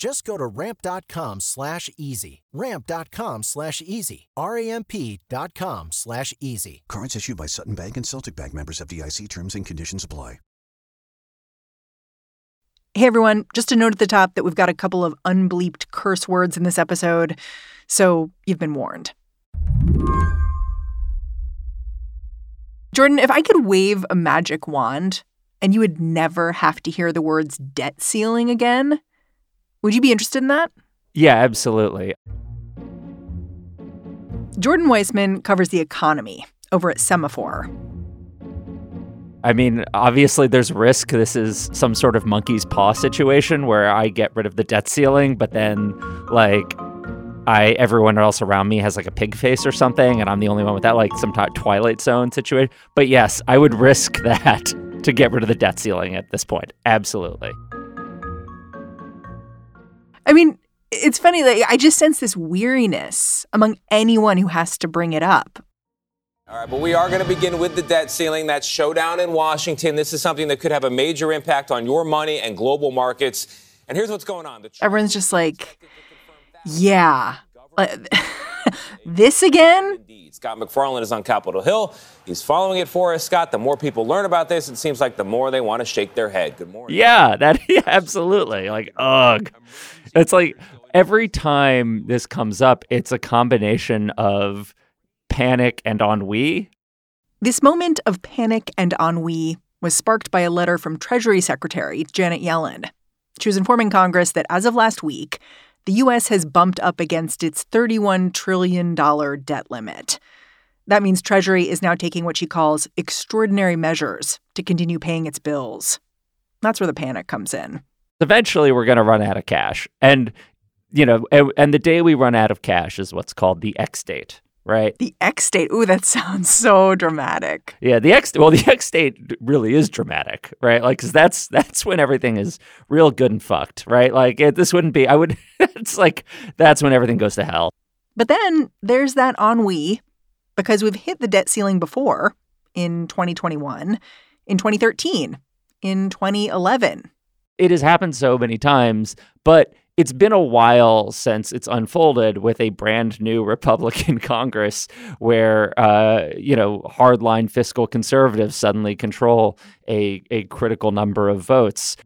Just go to ramp.com slash easy. Ramp.com slash easy. R-A-M-P.com slash easy. Cards issued by Sutton Bank and Celtic Bank members FDIC terms and conditions apply. Hey everyone, just a note at the top that we've got a couple of unbleeped curse words in this episode, so you've been warned. Jordan, if I could wave a magic wand and you would never have to hear the words debt ceiling again, would you be interested in that? Yeah, absolutely. Jordan Weissmann covers the economy over at Semafor. I mean, obviously, there's risk. This is some sort of monkey's paw situation where I get rid of the debt ceiling, but then, like, I everyone else around me has like a pig face or something, and I'm the only one with that, like some type Twilight Zone situation. But yes, I would risk that to get rid of the debt ceiling at this point. Absolutely. I mean, it's funny. Like, I just sense this weariness among anyone who has to bring it up. All right, but we are going to begin with the debt ceiling. That showdown in Washington. This is something that could have a major impact on your money and global markets. And here's what's going on. Everyone's just like, yeah. this again? Indeed. Scott MacFarlane is on Capitol Hill. He's following it for us. Scott, the more people learn about this, it seems like the more they want to shake their head. Good morning. Yeah, that yeah, absolutely. Like, ugh. It's like every time this comes up, it's a combination of panic and ennui. This moment of panic and ennui was sparked by a letter from Treasury Secretary Janet Yellen. She was informing Congress that as of last week, the U.S. has bumped up against its $31 trillion debt limit. That means Treasury is now taking what she calls extraordinary measures to continue paying its bills. That's where the panic comes in. Eventually, we're going to run out of cash. And, you know, and, and the day we run out of cash is what's called the X date right? The X date. Ooh, that sounds so dramatic. Yeah, the X. Well, the X date really is dramatic, right? Like, cause that's that's when everything is real good and fucked, right? Like, it, this wouldn't be. I would. it's like that's when everything goes to hell. But then there's that ennui, because we've hit the debt ceiling before in 2021, in 2013, in 2011. It has happened so many times, but it's been a while since it's unfolded with a brand new Republican Congress where, uh, you know, hardline fiscal conservatives suddenly control a, a critical number of votes.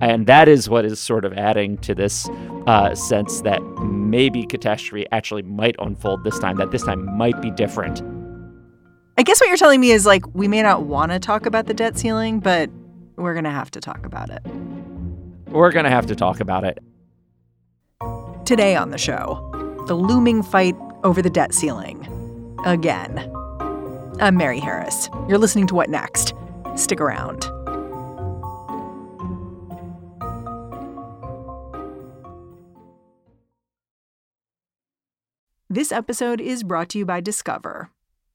And that is what is sort of adding to this uh, sense that maybe catastrophe actually might unfold this time, that this time might be different. I guess what you're telling me is like, we may not want to talk about the debt ceiling, but we're going to have to talk about it. We're going to have to talk about it. Today on the show, the looming fight over the debt ceiling. Again. I'm Mary Harris. You're listening to What Next? Stick around. This episode is brought to you by Discover.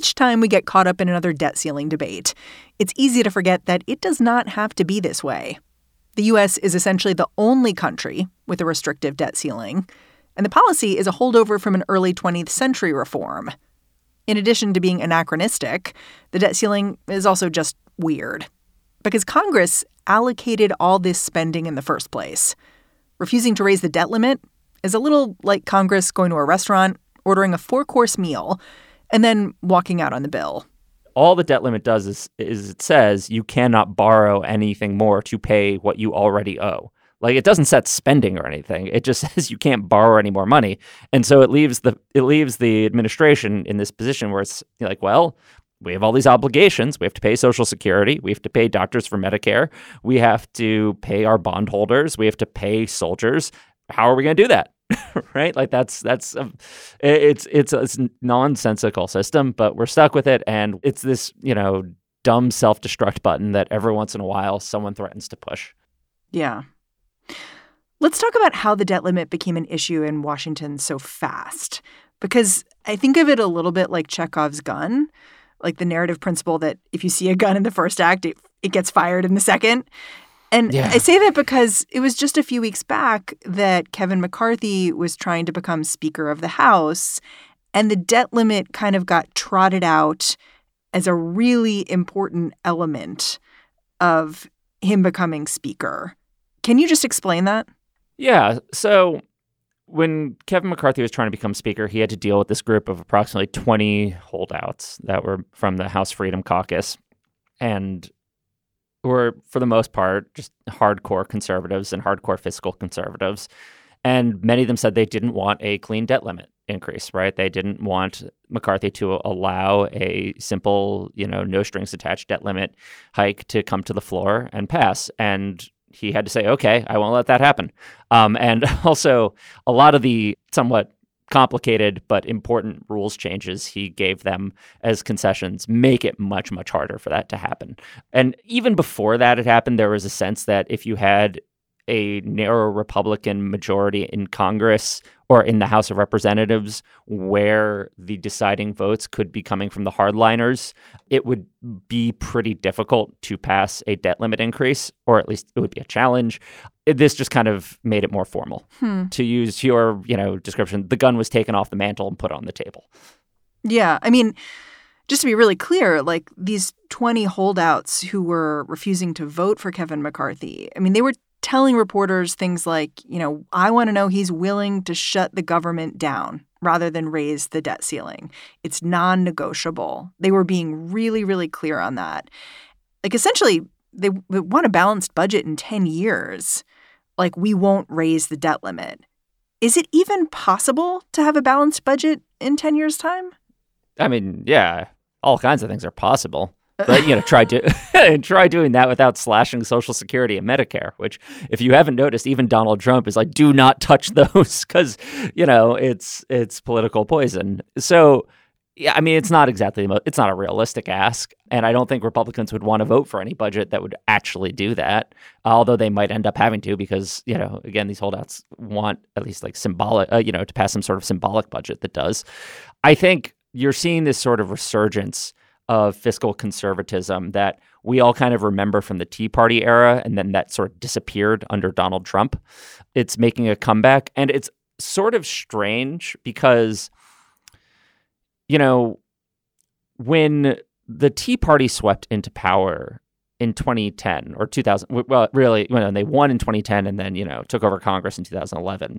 Each time we get caught up in another debt ceiling debate, it's easy to forget that it does not have to be this way. The U.S. is essentially the only country with a restrictive debt ceiling, and the policy is a holdover from an early 20th century reform. In addition to being anachronistic, the debt ceiling is also just weird because Congress allocated all this spending in the first place. Refusing to raise the debt limit is a little like Congress going to a restaurant, ordering a four course meal, and then walking out on the bill. All the debt limit does is, is it says you cannot borrow anything more to pay what you already owe. Like it doesn't set spending or anything. It just says you can't borrow any more money. And so it leaves the it leaves the administration in this position where it's like, well, we have all these obligations. We have to pay Social Security. We have to pay doctors for Medicare. We have to pay our bondholders. We have to pay soldiers. How are we going to do that? right? Like that's that's um, it's it's a, it's nonsensical system, but we're stuck with it, and it's this you know dumb self destruct button that every once in a while someone threatens to push. Yeah. Let's talk about how the debt limit became an issue in Washington so fast, because I think of it a little bit like Chekhov's gun, like the narrative principle that if you see a gun in the first act, it, it gets fired in the second. And yeah. I say that because it was just a few weeks back that Kevin McCarthy was trying to become Speaker of the House, and the debt limit kind of got trotted out as a really important element of him becoming Speaker. Can you just explain that? Yeah. So when Kevin McCarthy was trying to become Speaker, he had to deal with this group of approximately 20 holdouts that were from the House Freedom Caucus. And were, for the most part, just hardcore conservatives and hardcore fiscal conservatives. And many of them said they didn't want a clean debt limit increase, right? They didn't want McCarthy to allow a simple, you know, no strings attached debt limit hike to come to the floor and pass. And he had to say, okay, I won't let that happen. Um, and also, a lot of the somewhat complicated but important rules changes he gave them as concessions make it much, much harder for that to happen. And even before that had happened, there was a sense that if you had a narrow Republican majority in Congress or in the House of Representatives where the deciding votes could be coming from the hardliners, it would be pretty difficult to pass a debt limit increase, or at least it would be a challenge. This just kind of made it more formal. Hmm. To use your, you know, description, the gun was taken off the mantle and put on the table. Yeah, I mean, just to be really clear, like these 20 holdouts who were refusing to vote for Kevin McCarthy, I mean, they were telling reporters things like, you know, I want to know he's willing to shut the government down rather than raise the debt ceiling. It's non negotiable. They were being really, really clear on that. Like, essentially, they want a balanced budget in 10 years. Like, we won't raise the debt limit. Is it even possible to have a balanced budget in 10 years' time? I mean, yeah, all kinds of things are possible uh, but you know try to try doing that without slashing social security and medicare which if you haven't noticed even donald trump is like do not touch those because you know it's it's political poison so yeah i mean it's not exactly it's not a realistic ask and i don't think republicans would want to vote for any budget that would actually do that although they might end up having to because you know again these holdouts want at least like symbolic uh, you know to pass some sort of symbolic budget that does i think you're seeing this sort of resurgence of fiscal conservatism that we all kind of remember from the Tea Party era and then that sort of disappeared under Donald Trump. It's making a comeback and it's sort of strange because you know when the Tea Party swept into power in 2010 or 2000 well really when they won in 2010 and then you know took over Congress in 2011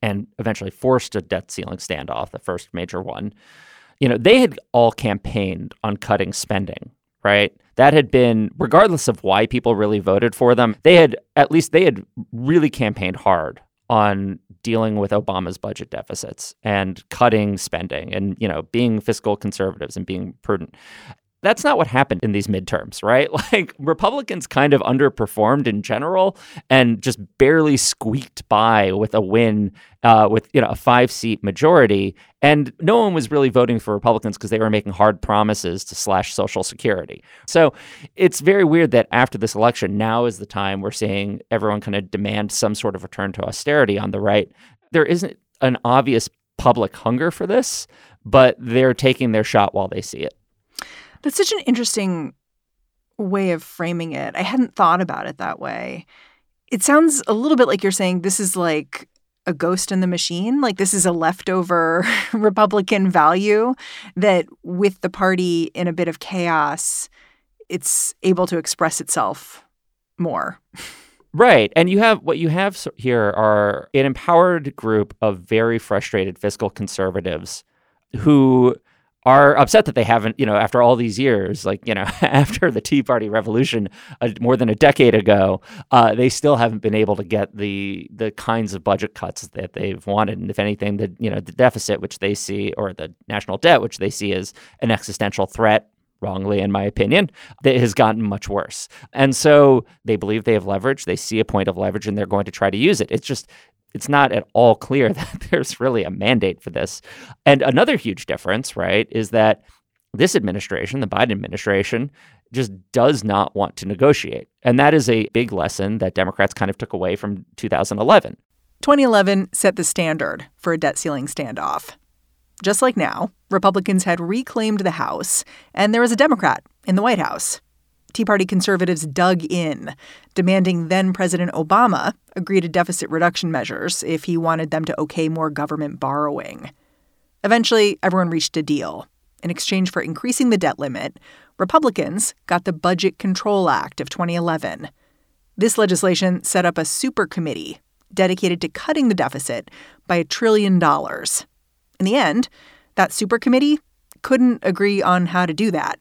and eventually forced a debt ceiling standoff the first major one. You know they had all campaigned on cutting spending right? That had been regardless of why people really voted for them they had at least they had really campaigned hard on dealing with Obama's budget deficits and cutting spending and you know being fiscal conservatives and being prudent that's not what happened in these midterms, right? Like Republicans kind of underperformed in general and just barely squeaked by with a win uh, with you know a five seat majority, and no one was really voting for Republicans because they were making hard promises to slash Social Security. So it's very weird that after this election, now is the time we're seeing everyone kind of demand some sort of return to austerity on the right. There isn't an obvious public hunger for this, but they're taking their shot while they see it. That's such an interesting way of framing it. I hadn't thought about it that way. It sounds a little bit like you're saying this is like a ghost in the machine. Like this is a leftover Republican value that, with the party in a bit of chaos, it's able to express itself more. Right. And you have what you have here are an empowered group of very frustrated fiscal conservatives who are upset that they haven't, you know, after all these years, like, you know, after the Tea Party revolution uh, more than a decade ago, uh, they still haven't been able to get the the kinds of budget cuts that they've wanted. And if anything, the, you know, the deficit, which they see, or the national debt, which they see as an existential threat, wrongly, in my opinion, that has gotten much worse. And so they believe they have leverage. They see a point of leverage and they're going to try to use it. It's just it's not at all clear that there's really a mandate for this. And another huge difference, right, is that this administration, the Biden administration, just does not want to negotiate. And that is a big lesson that Democrats kind of took away from 2011. 2011 set the standard for a debt ceiling standoff. Just like now, Republicans had reclaimed the House, and there was a Democrat in the White House. Tea Party conservatives dug in, demanding then President Obama agree to deficit reduction measures if he wanted them to okay more government borrowing. Eventually, everyone reached a deal. In exchange for increasing the debt limit, Republicans got the Budget Control Act of 2011. This legislation set up a super committee dedicated to cutting the deficit by a trillion dollars. In the end, that super committee couldn't agree on how to do that.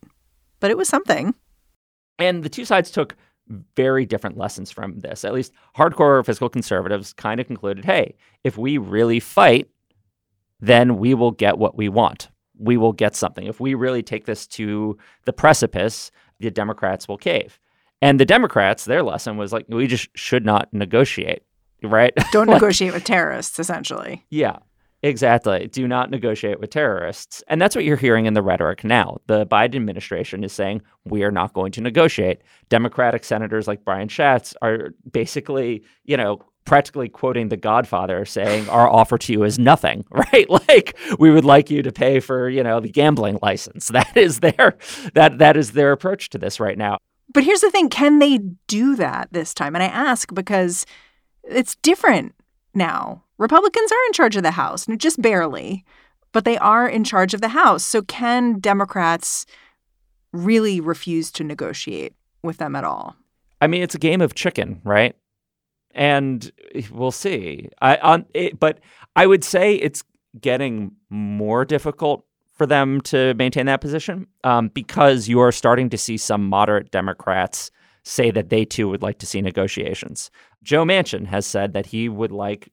But it was something. And the two sides took very different lessons from this. At least hardcore fiscal conservatives kind of concluded hey, if we really fight, then we will get what we want. We will get something. If we really take this to the precipice, the Democrats will cave. And the Democrats, their lesson was like, we just should not negotiate, right? Don't like, negotiate with terrorists, essentially. Yeah. Exactly. Do not negotiate with terrorists. And that's what you're hearing in the rhetoric now. The Biden administration is saying, we are not going to negotiate. Democratic senators like Brian Schatz are basically, you know, practically quoting the Godfather saying, our offer to you is nothing, right? Like we would like you to pay for, you know, the gambling license. That is their that that is their approach to this right now. But here's the thing, can they do that this time? And I ask because it's different now Republicans are in charge of the House, just barely, but they are in charge of the House. So can Democrats really refuse to negotiate with them at all? I mean, it's a game of chicken, right? And we'll see. I on it, but I would say it's getting more difficult for them to maintain that position um, because you are starting to see some moderate Democrats say that they too would like to see negotiations. Joe Manchin has said that he would like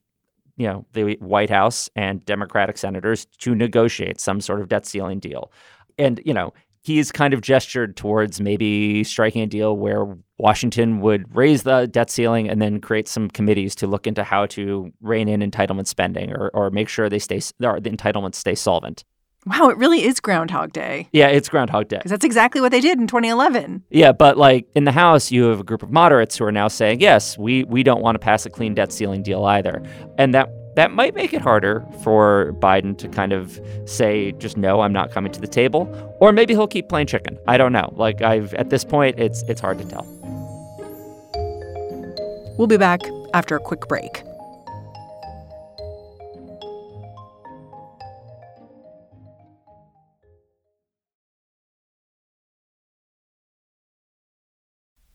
you know, the White House and Democratic senators to negotiate some sort of debt ceiling deal. And, you know, he's kind of gestured towards maybe striking a deal where Washington would raise the debt ceiling and then create some committees to look into how to rein in entitlement spending or, or make sure they stay the entitlements stay solvent. Wow, it really is Groundhog Day. Yeah, it's Groundhog Day. Because that's exactly what they did in 2011. Yeah, but like in the House, you have a group of moderates who are now saying, yes, we we don't want to pass a clean debt ceiling deal either, and that that might make it harder for Biden to kind of say, just no, I'm not coming to the table. Or maybe he'll keep playing chicken. I don't know. Like I've at this point, it's it's hard to tell. We'll be back after a quick break.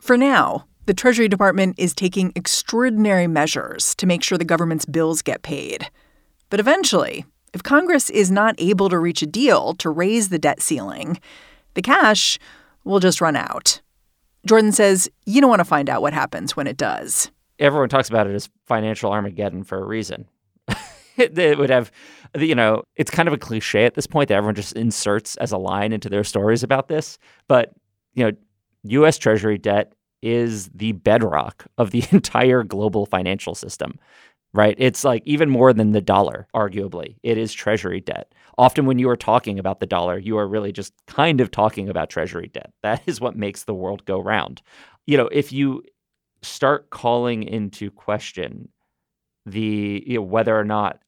For now, the Treasury Department is taking extraordinary measures to make sure the government's bills get paid. But eventually, if Congress is not able to reach a deal to raise the debt ceiling, the cash will just run out. Jordan says you don't want to find out what happens when it does. Everyone talks about it as financial Armageddon for a reason. it would have, you know, it's kind of a cliche at this point that everyone just inserts as a line into their stories about this. But, you know, U.S. Treasury debt is the bedrock of the entire global financial system, right? It's like even more than the dollar, arguably. It is treasury debt. Often, when you are talking about the dollar, you are really just kind of talking about treasury debt. That is what makes the world go round. You know, if you start calling into question the you know, whether or not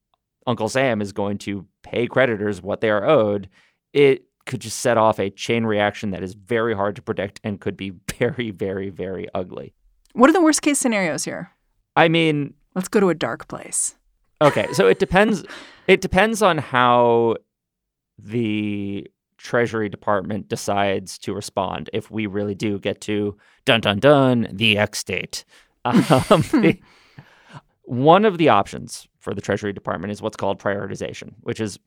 Uncle Sam is going to pay creditors what they are owed, it could just set off a chain reaction that is very hard to predict and could be very, very, very ugly. What are the worst case scenarios here? I mean, let's go to a dark place. Okay, so it depends. it depends on how the Treasury Department decides to respond. If we really do get to dun dun dun the X date, um, the, one of the options for the Treasury Department is what's called prioritization, which is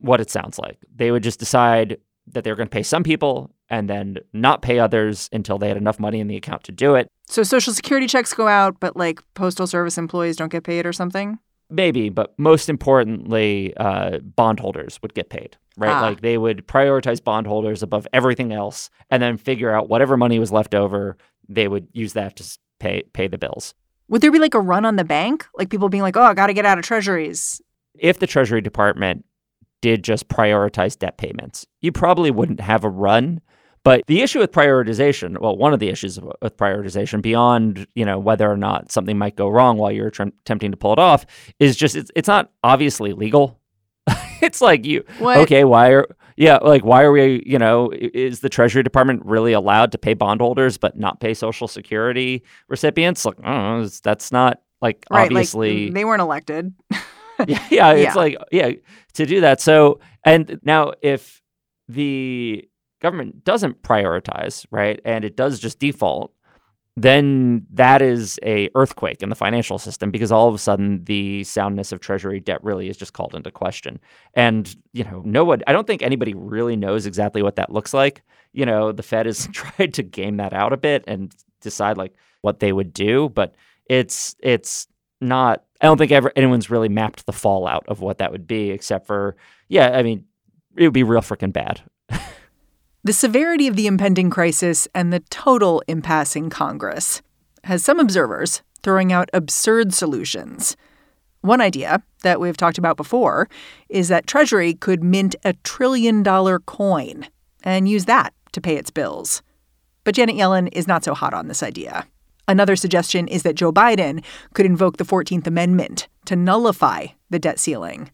what it sounds like. They would just decide that they're going to pay some people and then not pay others until they had enough money in the account to do it. So social security checks go out, but like postal service employees don't get paid or something? Maybe, but most importantly, uh, bondholders would get paid, right? Ah. Like they would prioritize bondholders above everything else and then figure out whatever money was left over, they would use that to pay, pay the bills. Would there be like a run on the bank? Like people being like, oh, I got to get out of treasuries? If the Treasury Department did just prioritize debt payments. You probably wouldn't have a run. But the issue with prioritization, well, one of the issues with prioritization, beyond you know whether or not something might go wrong while you're tr- attempting to pull it off, is just it's, it's not obviously legal. it's like you what? okay, why are yeah, like why are we you know is the Treasury Department really allowed to pay bondholders but not pay Social Security recipients? Like, know, that's not like right, obviously like they weren't elected. yeah, yeah, it's yeah. like yeah to do that. So and now if the government doesn't prioritize, right, and it does just default, then that is a earthquake in the financial system because all of a sudden the soundness of treasury debt really is just called into question. And, you know, no one I don't think anybody really knows exactly what that looks like. You know, the Fed has tried to game that out a bit and decide like what they would do, but it's it's not I don't think ever anyone's really mapped the fallout of what that would be, except for yeah, I mean, it would be real freaking bad. the severity of the impending crisis and the total impasse in Congress has some observers throwing out absurd solutions. One idea that we've talked about before is that Treasury could mint a trillion dollar coin and use that to pay its bills. But Janet Yellen is not so hot on this idea. Another suggestion is that Joe Biden could invoke the 14th Amendment to nullify the debt ceiling.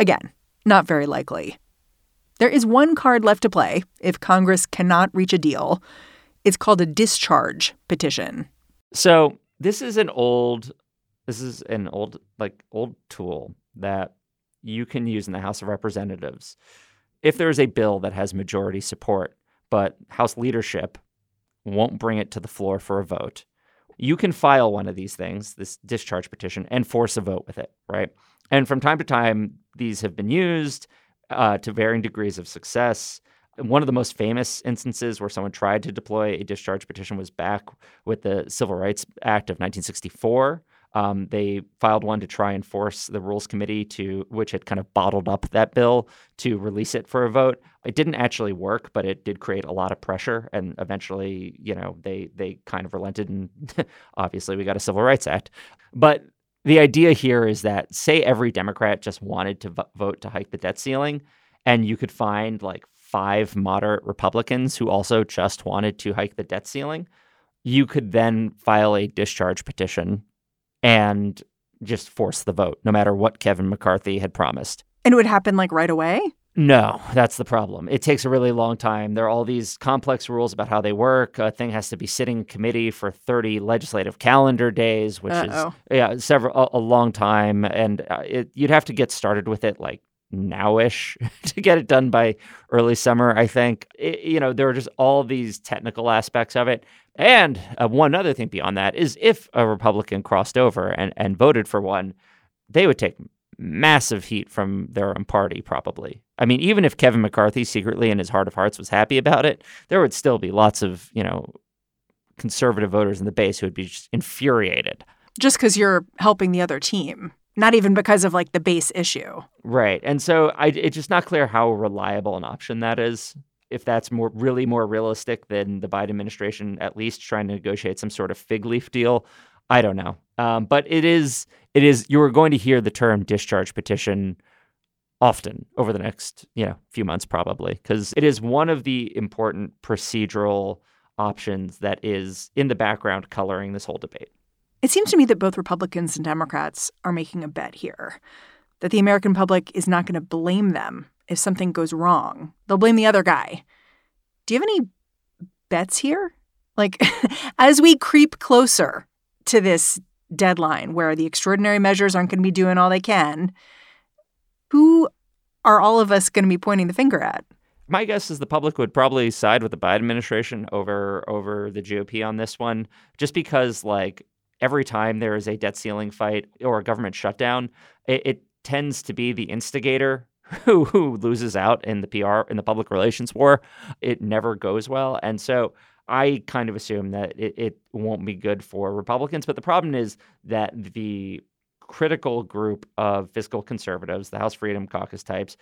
Again, not very likely. There is one card left to play if Congress cannot reach a deal. It's called a discharge petition. So, this is an old this is an old like old tool that you can use in the House of Representatives. If there is a bill that has majority support, but House leadership won't bring it to the floor for a vote, you can file one of these things, this discharge petition, and force a vote with it, right? And from time to time, these have been used uh, to varying degrees of success. One of the most famous instances where someone tried to deploy a discharge petition was back with the Civil Rights Act of 1964. Um, they filed one to try and force the Rules Committee to, which had kind of bottled up that bill, to release it for a vote. It didn't actually work, but it did create a lot of pressure, and eventually, you know, they they kind of relented, and obviously, we got a Civil Rights Act. But the idea here is that, say, every Democrat just wanted to vote to hike the debt ceiling, and you could find like five moderate Republicans who also just wanted to hike the debt ceiling. You could then file a discharge petition and just force the vote, no matter what Kevin McCarthy had promised. And it would happen like right away? No, that's the problem. It takes a really long time. There are all these complex rules about how they work. A thing has to be sitting committee for 30 legislative calendar days, which Uh-oh. is yeah, several a, a long time and uh, it, you'd have to get started with it like nowish to get it done by early summer, I think. It, you know, there are just all these technical aspects of it. And uh, one other thing beyond that is if a Republican crossed over and, and voted for one, they would take massive heat from their own party, probably. I mean, even if Kevin McCarthy secretly in his heart of hearts was happy about it, there would still be lots of, you know, conservative voters in the base who would be just infuriated. Just because you're helping the other team, not even because of like the base issue. Right. And so I, it's just not clear how reliable an option that is. If that's more really more realistic than the Biden administration at least trying to negotiate some sort of fig leaf deal, I don't know. Um, but it is it is you are going to hear the term discharge petition often over the next you know few months probably because it is one of the important procedural options that is in the background coloring this whole debate. It seems to me that both Republicans and Democrats are making a bet here that the American public is not going to blame them if something goes wrong. They'll blame the other guy. Do you have any bets here? Like, as we creep closer to this deadline where the extraordinary measures aren't going to be doing all they can, who are all of us going to be pointing the finger at? My guess is the public would probably side with the Biden administration over over the GOP on this one, just because like every time there is a debt ceiling fight or a government shutdown, it, it tends to be the instigator who, who loses out in the PR in the public relations war. It never goes well, and so I kind of assume that it, it won't be good for Republicans. But the problem is that the critical group of fiscal conservatives, the House Freedom Caucus types,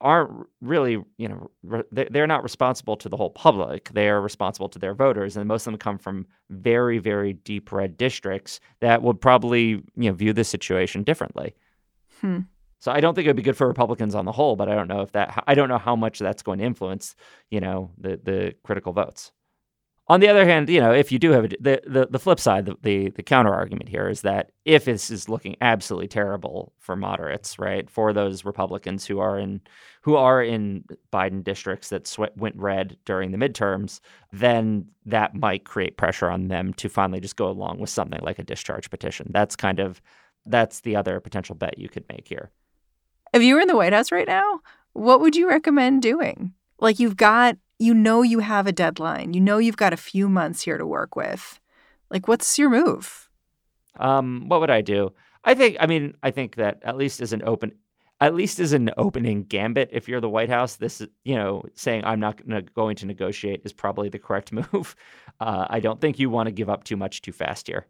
aren't really, you know, re- they- they're not responsible to the whole public. They are responsible to their voters, and most of them come from very, very deep red districts that would probably, you know, view this situation differently. Hmm. So I don't think it would be good for Republicans on the whole, but I don't know if that I don't know how much that's going to influence, you know, the the critical votes. On the other hand, you know, if you do have a, the, the the flip side, the, the the counter argument here is that if this is looking absolutely terrible for moderates, right, for those Republicans who are in who are in Biden districts that sw- went red during the midterms, then that might create pressure on them to finally just go along with something like a discharge petition. That's kind of that's the other potential bet you could make here. If you were in the White House right now, what would you recommend doing? Like you've got, you know, you have a deadline. You know, you've got a few months here to work with. Like, what's your move? Um, what would I do? I think. I mean, I think that at least as an open, at least as an opening gambit, if you're the White House, this is you know saying I'm not going to negotiate is probably the correct move. Uh, I don't think you want to give up too much too fast here,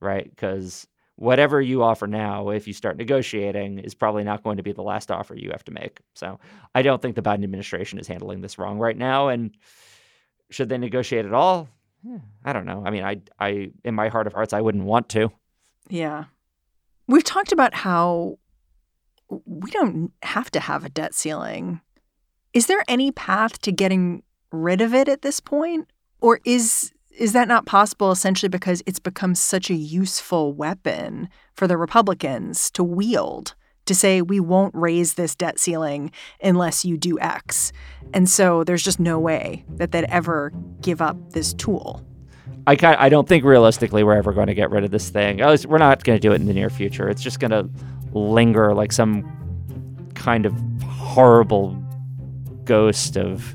right? Because whatever you offer now, if you start negotiating, is probably not going to be the last offer you have to make. So I don't think the Biden administration is handling this wrong right now. And should they negotiate at all? Eh, I don't know. I mean, I, I, in my heart of hearts, I wouldn't want to. Yeah. We've talked about how we don't have to have a debt ceiling. Is there any path to getting rid of it at this point? Or is is that not possible essentially because it's become such a useful weapon for the Republicans to wield to say we won't raise this debt ceiling unless you do X. And so there's just no way that they'd ever give up this tool. I I don't think realistically we're ever going to get rid of this thing. We're not going to do it in the near future. It's just going to linger like some kind of horrible ghost of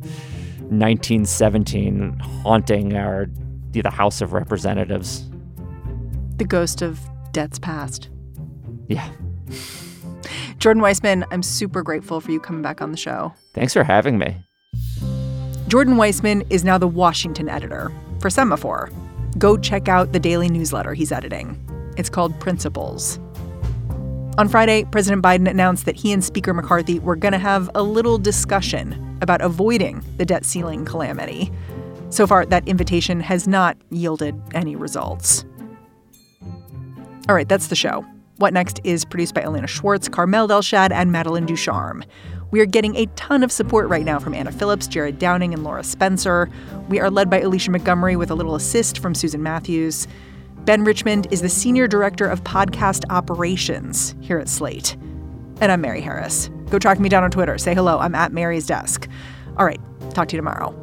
1917 haunting our the House of Representatives. The ghost of debts past. Yeah. Jordan Weissmann, I'm super grateful for you coming back on the show. Thanks for having me. Jordan Weissmann is now the Washington editor for Semafor. Go check out the daily newsletter he's editing. It's called Principals. On Friday, President Biden announced that he and Speaker McCarthy were going to have a little discussion about avoiding the debt ceiling calamity. So far, that invitation has not yielded any results. All right, that's the show. What Next is produced by Elena Schwartz, Carmel Delshad, and Madeline Ducharme. We are getting a ton of support right now from Anna Phillips, Jared Downing, and Laura Spencer. We are led by Alicia Montgomery with a little assist from Susan Matthews. Ben Richmond is the Senior Director of Podcast Operations here at Slate. And I'm Mary Harris. Go track me down on Twitter. Say hello. I'm at Mary's Desk. All right. Talk to you tomorrow.